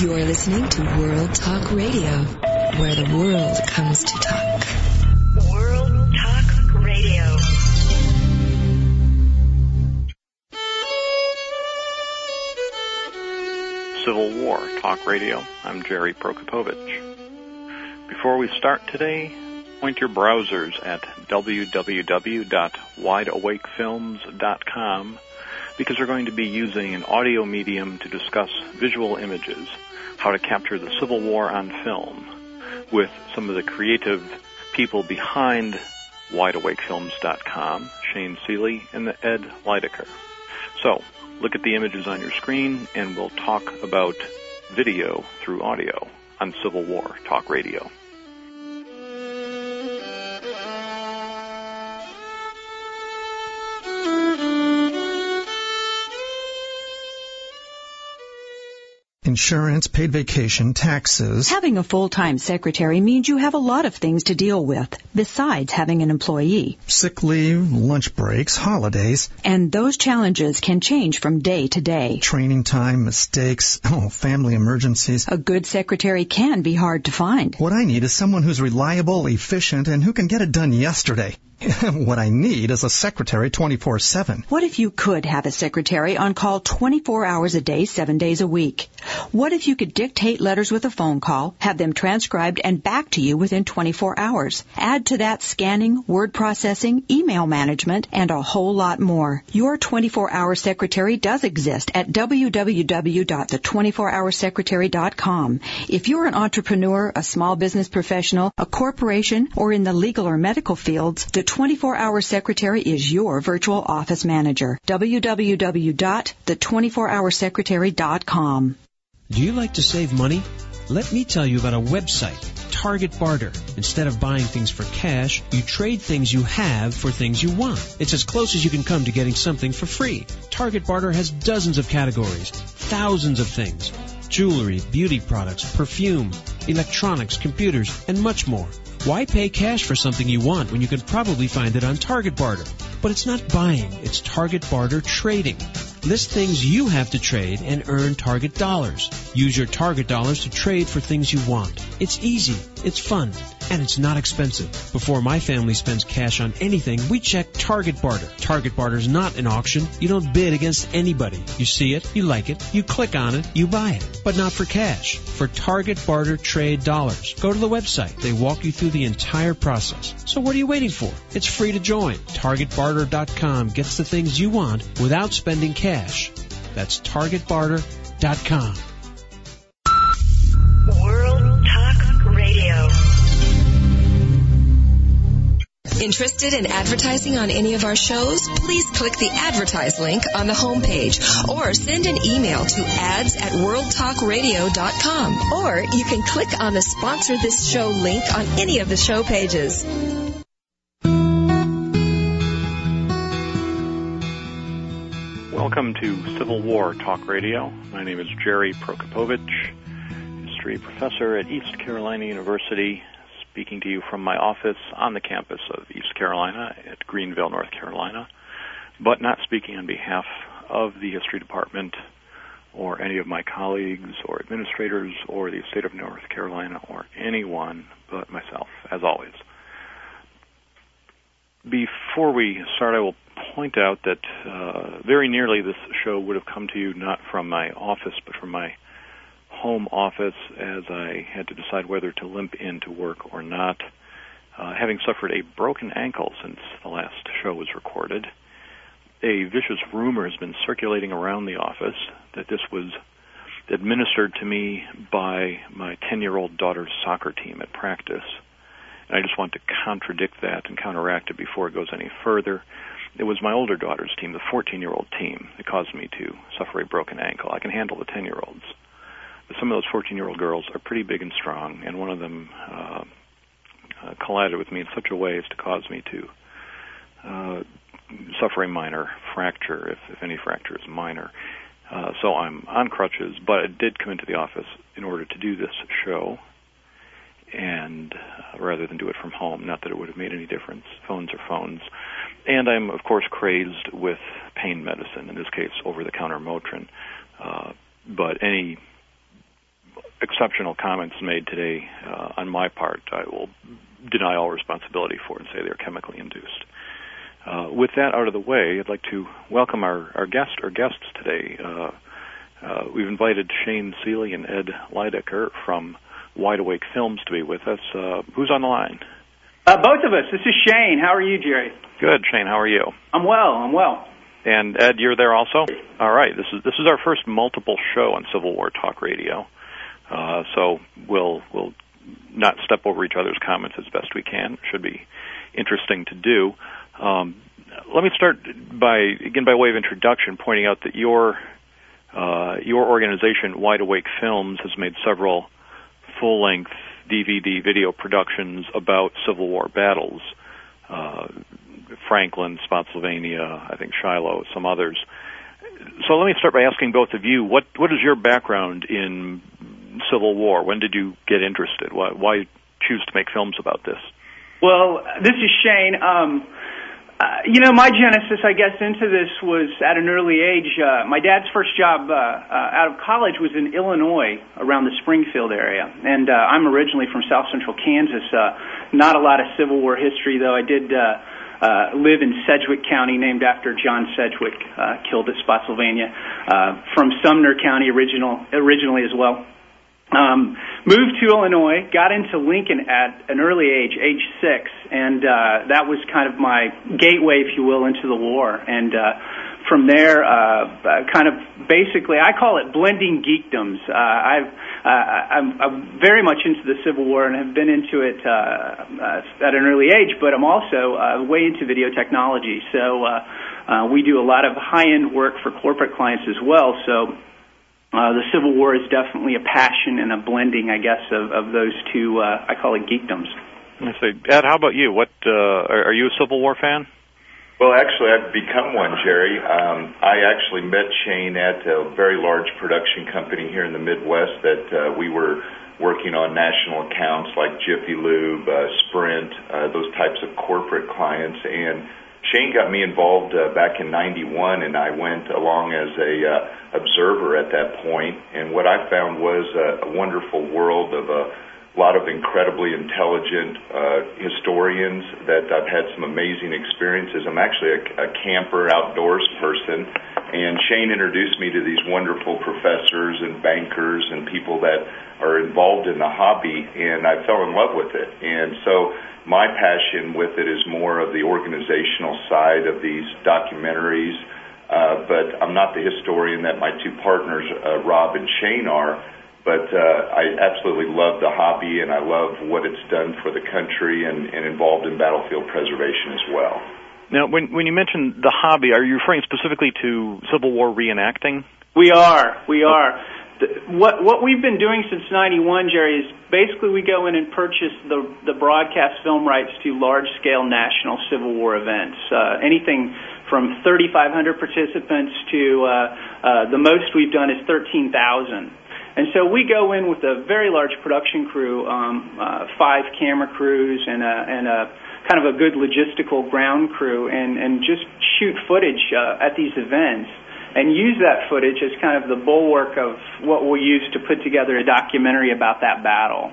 You're listening to World Talk Radio, where the world comes to talk. World Talk Radio. Civil War Talk Radio. I'm Jerry Prokopowicz. Before we start today, point your browsers at www.wideawakefilms.com because we're going to be using an audio medium to discuss visual images, how to capture the Civil War on film, with some of the creative people behind wideawakefilms.com, Shane Seeley and Ed Lydecker. So, look at the images on your screen and we'll talk about video through audio on Civil War Talk Radio. Insurance, paid vacation, taxes. Having a full-time secretary means you have a lot of things to deal with, besides having an employee. Sick leave, lunch breaks, holidays. And those challenges can change from day to day. Training time, mistakes, oh, family emergencies. A good secretary can be hard to find. What I need is someone who's reliable, efficient, and who can get it done yesterday. what I need is a secretary 24-7. What if you could have a secretary on call 24 hours a day, 7 days a week? What if you could dictate letters with a phone call, have them transcribed and back to you within 24 hours? Add to that scanning, word processing, email management, and a whole lot more. Your 24-hour secretary does exist at www.the24hoursecretary.com. If you're an entrepreneur, a small business professional, a corporation, or in the legal or medical fields, the 24-hour secretary is your virtual office manager. www.the24hoursecretary.com. Do you like to save money? Let me tell you about a website, Target Barter. Instead of buying things for cash, you trade things you have for things you want. It's as close as you can come to getting something for free. Target Barter has dozens of categories, thousands of things. Jewelry, beauty products, perfume, electronics, computers, and much more. Why pay cash for something you want when you can probably find it on Target Barter? But it's not buying, it's Target Barter trading. List things you have to trade and earn Target dollars. Use your Target dollars to trade for things you want. It's easy, it's fun, and it's not expensive. Before my family spends cash on anything, we check Target Barter. Target Barter is not an auction. You don't bid against anybody. You see it, you like it, you click on it, you buy it. But not for cash. For Target Barter trade dollars. Go to the website. They walk you through the entire process. So what are you waiting for? It's free to join. TargetBarter.com gets the things you want without spending cash. That's TargetBarter.com. Interested in advertising on any of our shows? Please click the advertise link on the homepage or send an email to ads at worldtalkradio.com. Or you can click on the sponsor this show link on any of the show pages. Welcome to Civil War Talk Radio. My name is Jerry Prokopowicz, history professor at East Carolina University, speaking to you from my office on the campus of East Carolina at Greenville, North Carolina, but not speaking on behalf of the history department or any of my colleagues or administrators or the state of North Carolina or anyone but myself, as always. Before we start, I will point out that uh, very nearly this show would have come to you not from my office, but from my home office as I had to decide whether to limp into work or not. Uh, having suffered a broken ankle since the last show was recorded, a vicious rumor has been circulating around the office that this was administered to me by my 10 year old daughter's soccer team at practice. And I just want to contradict that and counteract it before it goes any further. It was my older daughter's team, the 14 year old team, that caused me to suffer a broken ankle. I can handle the 10 year olds. Some of those 14 year old girls are pretty big and strong, and one of them uh, uh, collided with me in such a way as to cause me to uh, suffer a minor fracture, if, if any fracture is minor. Uh, so I'm on crutches, but I did come into the office in order to do this show, and uh, rather than do it from home, not that it would have made any difference. Phones are phones. And I'm, of course, crazed with pain medicine, in this case, over the counter Motrin. Uh, but any exceptional comments made today uh, on my part, I will deny all responsibility for and say they're chemically induced. Uh, with that out of the way, I'd like to welcome our, our guest or guests today. Uh, uh, we've invited Shane Seeley and Ed Lydecker from Wide Awake Films to be with us. Uh, who's on the line? Uh, both of us. This is Shane. How are you, Jerry? Good, Shane. How are you? I'm well. I'm well. And Ed, you're there also. All right. This is this is our first multiple show on Civil War Talk Radio. Uh, so we'll we'll not step over each other's comments as best we can. Should be interesting to do. Um, let me start by again by way of introduction, pointing out that your uh, your organization, Wide Awake Films, has made several full-length DVD video productions about Civil War battles. Uh, Franklin, Spotsylvania, I think Shiloh, some others. So let me start by asking both of you, what what is your background in Civil War? When did you get interested? Why, why choose to make films about this? Well, this is Shane. Um, uh, you know, my genesis, I guess, into this was at an early age. Uh, my dad's first job uh, uh, out of college was in Illinois, around the Springfield area, and uh, I'm originally from South Central Kansas. Uh, not a lot of Civil War history, though. I did. Uh, uh, live in Sedgwick County, named after John Sedgwick, uh, killed at Spotsylvania. Uh, from Sumner County, original originally as well. Um, moved to Illinois, got into Lincoln at an early age, age six, and uh, that was kind of my gateway, if you will, into the war. And uh, from there, uh, kind of basically, I call it blending geekdoms. Uh, I've uh, I'm, very much into the Civil War and have been into it at an early age, but I'm also uh, way into video technology. So uh, uh, we do a lot of high-end work for corporate clients as well. So the Civil War is definitely a passion and a blending, I guess, of, of those two. Uh, I call it geekdoms. I say, Ed, how about you? What uh, are, are you a Civil War fan? Well, actually, I've become one, Jerry. Um, I actually met Shane at a very large production company here in the Midwest that uh, we were working on national accounts like Jiffy Lube, uh, Sprint, uh, those types of corporate clients. And Shane got me involved uh, back in '91, and I went along as a uh, observer at that point. And what I found was a, a wonderful world of a lot of incredibly intelligent uh, historians that I've had some amazing experiences. I'm actually a, a camper, outdoors person, and Shane introduced me to these wonderful professors and bankers and people that are involved in the hobby, and I fell in love with it. And so my passion with it is more of the organizational side of these documentaries. Uh, but I'm not the historian that my two partners, uh, Rob and Shane, are. But uh, I absolutely love the hobby, and I love what it's done for the country, and, and involved in battlefield preservation as well. Now, when when you mention the hobby, are you referring specifically to Civil War reenacting? We are. We are what what we've been doing since '91, Jerry, is basically we go in and purchase the the broadcast film rights to large scale national Civil War events. Uh, anything from 3,500 participants to uh, uh, the most we've done is 13,000. And so we go in with a very large production crew, um, uh, five camera crews and a, and a kind of a good logistical ground crew, and, and just shoot footage uh, at these events and use that footage as kind of the bulwark of what we'll use to put together a documentary about that battle.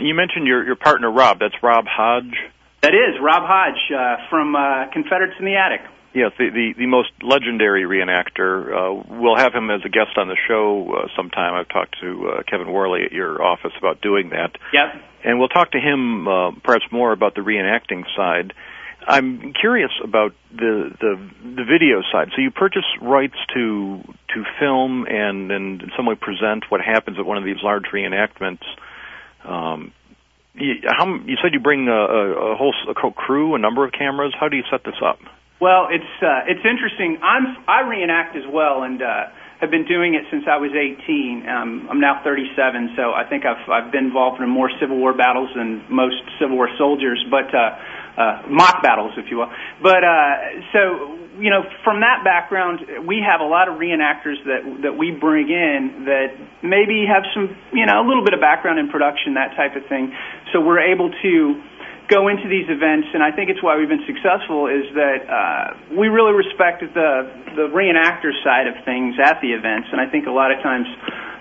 You mentioned your your partner Rob. That's Rob Hodge. That is Rob Hodge uh, from uh, Confederates in the Attic. Yes, the, the, the most legendary reenactor. Uh, we'll have him as a guest on the show uh, sometime. I've talked to uh, Kevin Worley at your office about doing that. Yep. And we'll talk to him uh, perhaps more about the reenacting side. I'm curious about the, the the video side. So you purchase rights to to film and and in some way present what happens at one of these large reenactments. Um, you, how you said you bring a, a, a whole a crew, a number of cameras. How do you set this up? Well, it's uh, it's interesting. I'm I reenact as well, and uh, have been doing it since I was 18. Um, I'm now 37, so I think I've I've been involved in more Civil War battles than most Civil War soldiers. But uh, uh, mock battles, if you will. But uh, so you know, from that background, we have a lot of reenactors that that we bring in that maybe have some you know a little bit of background in production, that type of thing. So we're able to go into these events, and I think it's why we've been successful. Is that uh, we really respect the the reenactor side of things at the events, and I think a lot of times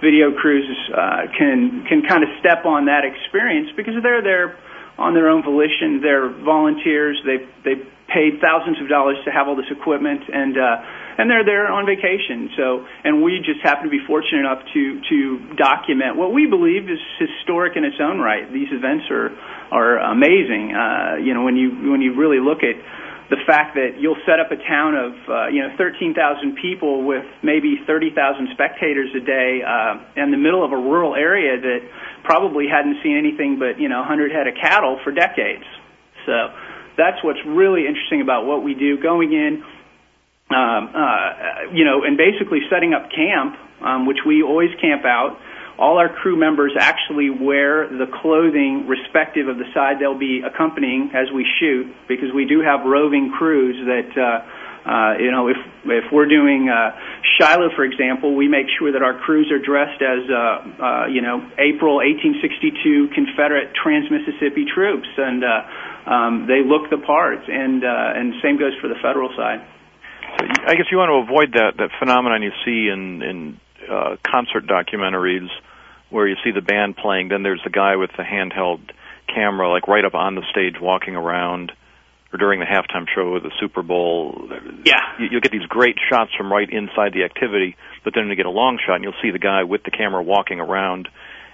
video crews uh, can can kind of step on that experience because they're there on their own volition. They're volunteers. They they paid thousands of dollars to have all this equipment and. Uh, and they're there on vacation. So, and we just happen to be fortunate enough to to document what we believe is historic in its own right. These events are are amazing. Uh, you know, when you when you really look at the fact that you'll set up a town of uh, you know 13,000 people with maybe 30,000 spectators a day uh, in the middle of a rural area that probably hadn't seen anything but you know 100 head of cattle for decades. So that's what's really interesting about what we do. Going in, um, uh, you know, and basically setting up camp, um, which we always camp out all our crew members actually wear the clothing respective of the side they'll be accompanying as we shoot because we do have roving crews that uh, you know if if we're doing uh, Shiloh for example we make sure that our crews are dressed as uh, uh, you know April 1862 Confederate Trans-Mississippi troops. And uh, um, they look the part and uh, and same goes for the federal side. I guess you want to avoid that that phenomenon you see in uh, concert documentaries where you see the band playing, then there's the guy with the handheld camera, like right up on the stage, walking around, or during the halftime show of the Super Bowl. Yeah, you, you'll get these great shots from right inside the activity, but then you get a long shot, and you'll see the guy with the camera walking around,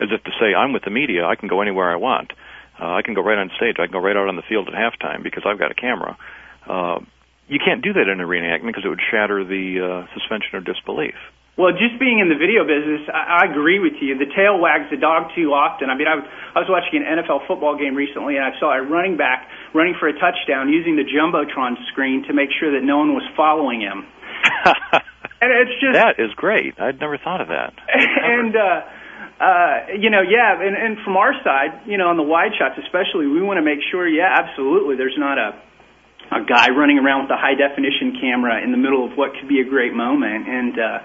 as if to say, "I'm with the media. I can go anywhere I want. Uh, I can go right on stage. I can go right out on the field at halftime because I've got a camera." Uh, you can't do that in a reenactment because it would shatter the uh, suspension of disbelief. Well, just being in the video business, I, I agree with you. The tail wags the dog too often. I mean, I, I was watching an NFL football game recently, and I saw a running back running for a touchdown using the jumbotron screen to make sure that no one was following him. and it's just that is great. I'd never thought of that. and uh, uh, you know, yeah, and, and from our side, you know, on the wide shots especially, we want to make sure, yeah, absolutely, there's not a a guy running around with a high definition camera in the middle of what could be a great moment, and uh,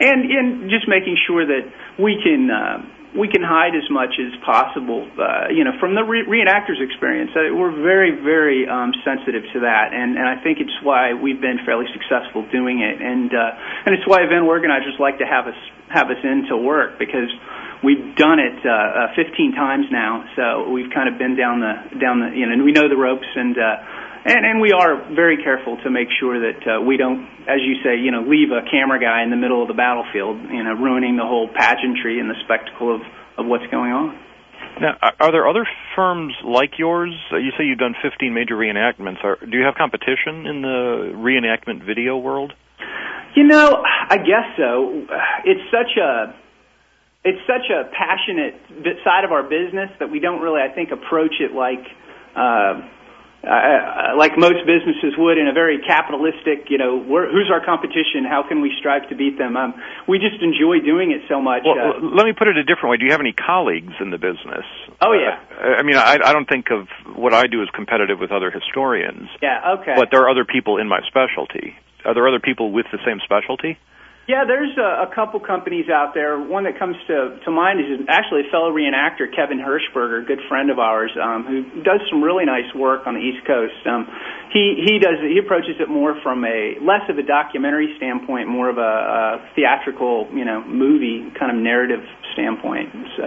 and and just making sure that we can uh, we can hide as much as possible, uh, you know, from the re- reenactors' experience. Uh, we're very, very um, sensitive to that, and, and I think it's why we've been fairly successful doing it, and uh, and it's why event organizers like to have us have us in to work because we've done it uh, uh, 15 times now, so we've kind of been down the down the you know, and we know the ropes and. Uh, and and we are very careful to make sure that uh, we don't, as you say, you know, leave a camera guy in the middle of the battlefield, you know, ruining the whole pageantry and the spectacle of of what's going on. Now, are there other firms like yours? Uh, you say you've done 15 major reenactments. Are, do you have competition in the reenactment video world? You know, I guess so. It's such a it's such a passionate side of our business that we don't really, I think, approach it like. Uh, uh, like most businesses would in a very capitalistic, you know, who's our competition? How can we strive to beat them? Um, we just enjoy doing it so much. Well, uh, let me put it a different way. Do you have any colleagues in the business? Oh yeah. Uh, I mean, I, I don't think of what I do as competitive with other historians. Yeah. Okay. But there are other people in my specialty. Are there other people with the same specialty? Yeah, there's a, a couple companies out there. One that comes to to mind is actually a fellow reenactor, Kevin Hershberger, a good friend of ours, um, who does some really nice work on the East Coast. Um, he he does he approaches it more from a less of a documentary standpoint, more of a, a theatrical, you know, movie kind of narrative standpoint. So,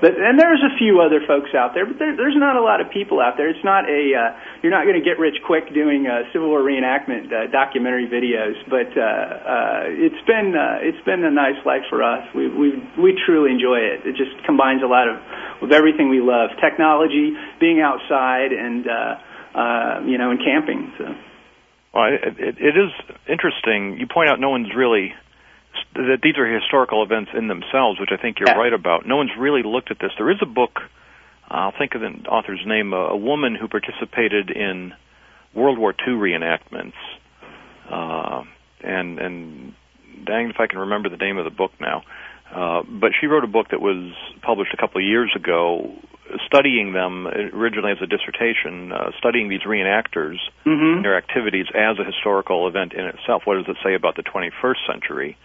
but and there's a few other folks out there, but there, there's not a lot of people out there. It's not a uh, you're not going to get rich quick doing uh, Civil War reenactment uh, documentary videos, but uh, uh, it's been uh, it's been a nice life for us. We we we truly enjoy it. It just combines a lot of with everything we love: technology, being outside, and uh, uh, you know, and camping. So. Well, it, it, it is interesting. You point out no one's really that these are historical events in themselves, which I think you're yeah. right about. No one's really looked at this. There is a book, I'll think of the author's name, a, a woman who participated in World War II reenactments, uh, and and dang if I can remember the name of the book now. Uh, but she wrote a book that was published a couple of years ago, studying them originally as a dissertation, uh, studying these reenactors, mm-hmm. their activities as a historical event in itself. What does it say about the 21st century?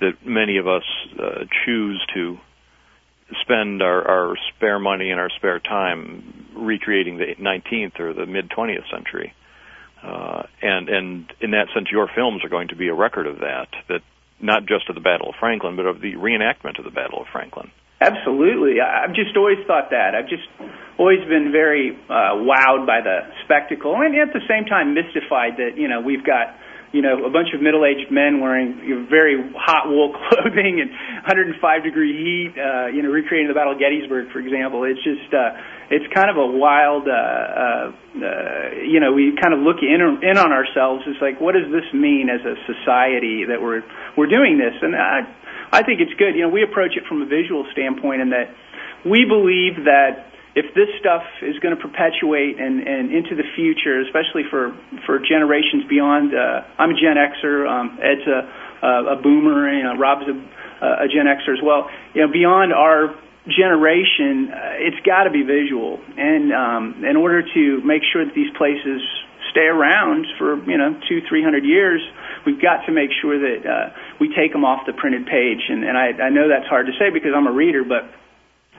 That many of us uh, choose to spend our, our spare money and our spare time recreating the 19th or the mid 20th century. Uh, and and in that sense, your films are going to be a record of that. That not just of the Battle of Franklin, but of the reenactment of the Battle of Franklin. Absolutely. I've just always thought that. I've just always been very uh, wowed by the spectacle, and at the same time mystified that you know we've got you know a bunch of middle-aged men wearing very hot wool clothing and 105 degree heat, uh, you know, recreating the Battle of Gettysburg, for example. It's just uh, it's kind of a wild, uh, uh, uh, you know, we kind of look in in on ourselves. It's like, what does this mean as a society that we're we're doing this? And I I think it's good. You know, we approach it from a visual standpoint in that we believe that if this stuff is going to perpetuate and, and into the future, especially for, for generations beyond, uh, I'm a Gen Xer, um, Ed's a, a, a boomer, you know, Rob's a, a Gen Xer as well. You know, beyond our generation, uh, it's got to be visual, and um, in order to make sure that these places stay around for you know two, three hundred years, we've got to make sure that uh, we take them off the printed page. And, and I, I know that's hard to say because I'm a reader, but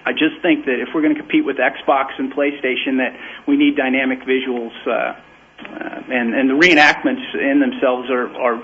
I just think that if we're going to compete with Xbox and PlayStation, that we need dynamic visuals, uh, uh, and and the reenactments in themselves are are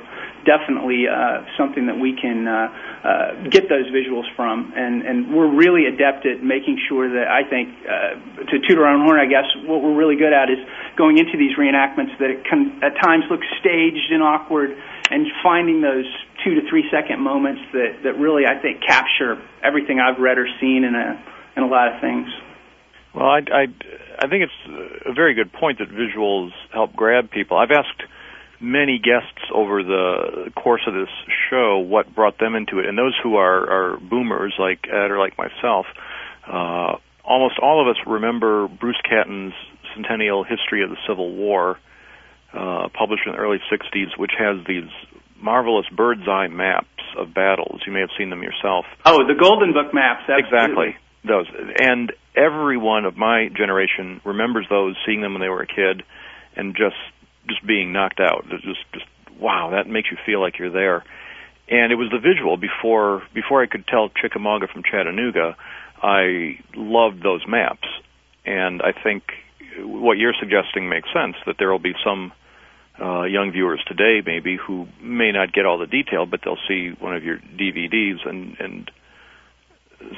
definitely uh, something that we can uh, uh, get those visuals from, and and we're really adept at making sure that I think uh, to toot our own horn, I guess what we're really good at is going into these reenactments that it can at times look staged and awkward, and finding those two to three second moments that that really I think capture everything I've read or seen in a in a lot of things. Well, I, I, I think it's a very good point that visuals help grab people. I've asked many guests over the course of this show what brought them into it, and those who are, are boomers like Ed or like myself, uh, almost all of us remember Bruce Catton's Centennial History of the Civil War, uh, published in the early 60s, which has these marvelous bird's eye maps of battles. You may have seen them yourself. Oh, the Golden Book maps. Absolutely. Exactly. Those. And everyone of my generation remembers those, seeing them when they were a kid, and just just being knocked out. It's just just wow, that makes you feel like you're there. And it was the visual before before I could tell Chickamauga from Chattanooga. I loved those maps, and I think what you're suggesting makes sense. That there will be some uh, young viewers today, maybe, who may not get all the detail, but they'll see one of your DVDs and and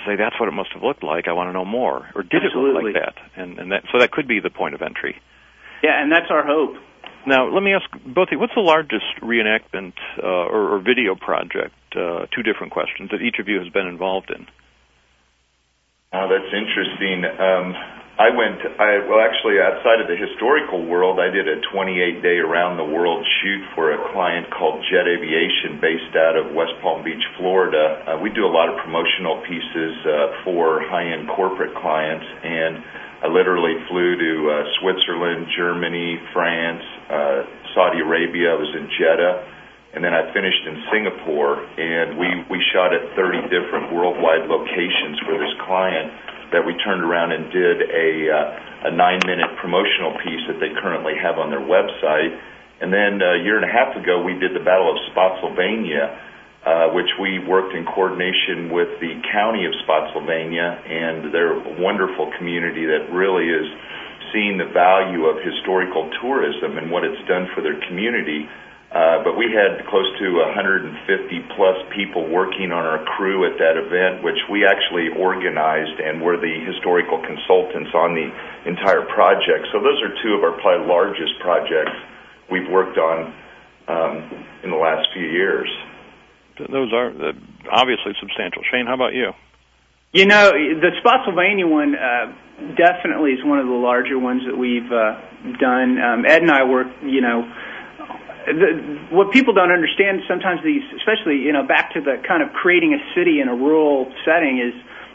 say that's what it must have looked like. I want to know more, or did Absolutely. it look like that? And and that so that could be the point of entry. Yeah, and that's our hope. Now, let me ask both of you, what's the largest reenactment uh, or, or video project? Uh, two different questions that each of you has been involved in. Oh, that's interesting. Um, I went, I, well, actually, outside of the historical world, I did a 28 day around the world shoot for a client called Jet Aviation based out of West Palm Beach, Florida. Uh, we do a lot of promotional pieces uh, for high end corporate clients, and I literally flew to uh, Switzerland, Germany, France, uh, Saudi Arabia. I was in Jeddah and then I finished in Singapore, and we we shot at 30 different worldwide locations for this client. That we turned around and did a uh, a nine minute promotional piece that they currently have on their website. And then a year and a half ago, we did the Battle of Spotsylvania, uh, which we worked in coordination with the county of Spotsylvania, and they're wonderful community that really is seeing the value of historical tourism and what it's done for their community. Uh, but we had close to 150 plus people working on our crew at that event, which we actually organized and were the historical consultants on the entire project. So those are two of our probably largest projects we've worked on um, in the last few years. Those are uh, obviously substantial. Shane, how about you? You know, the Spotsylvania one uh, definitely is one of the larger ones that we've uh, done. Um, Ed and I work, you know, the, what people don't understand sometimes these, especially you know, back to the kind of creating a city in a rural setting is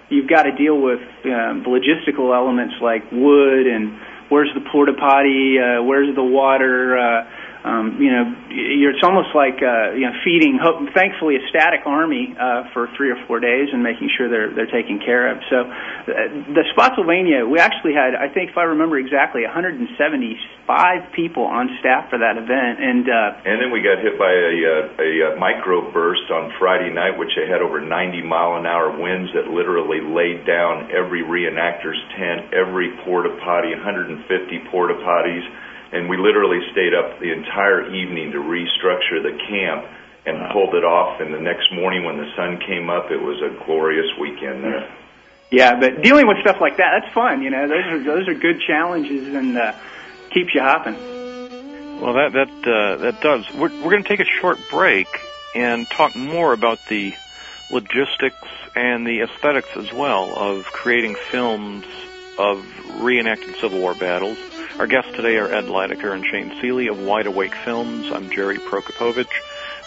you've got to deal with um, logistical elements like wood and where's the porta potty, uh, where's the water. Uh, um, you know, it's almost like uh, you know feeding. Hope, thankfully, a static army uh, for three or four days and making sure they're they're taken care of. So, uh, the Spotsylvania, we actually had, I think, if I remember exactly, 175 people on staff for that event, and uh, And then we got hit by a, uh, a, uh microburst on Friday night, which had over 90 mile an hour winds that literally laid down every reenactor's tent, every porta potty, 150 porta potties, and we literally stayed up the entire evening to restructure the camp. and pulled it off. And the next morning, when the sun came up, it was a glorious weekend there. Yeah, but dealing with stuff like that, that's fun. You know, those are those are good challenges and uh, keeps you hopping. Well, that that uh, that does. We're we're going to take a short break and talk more about the logistics and the aesthetics as well of creating films of reenacted Civil War battles. Our guests today are Ed Lydecker and Shane Seeley of Wide Awake Films. I'm Jerry Prokopowicz.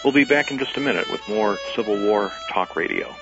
We'll be back in just a minute with more Civil War Talk Radio.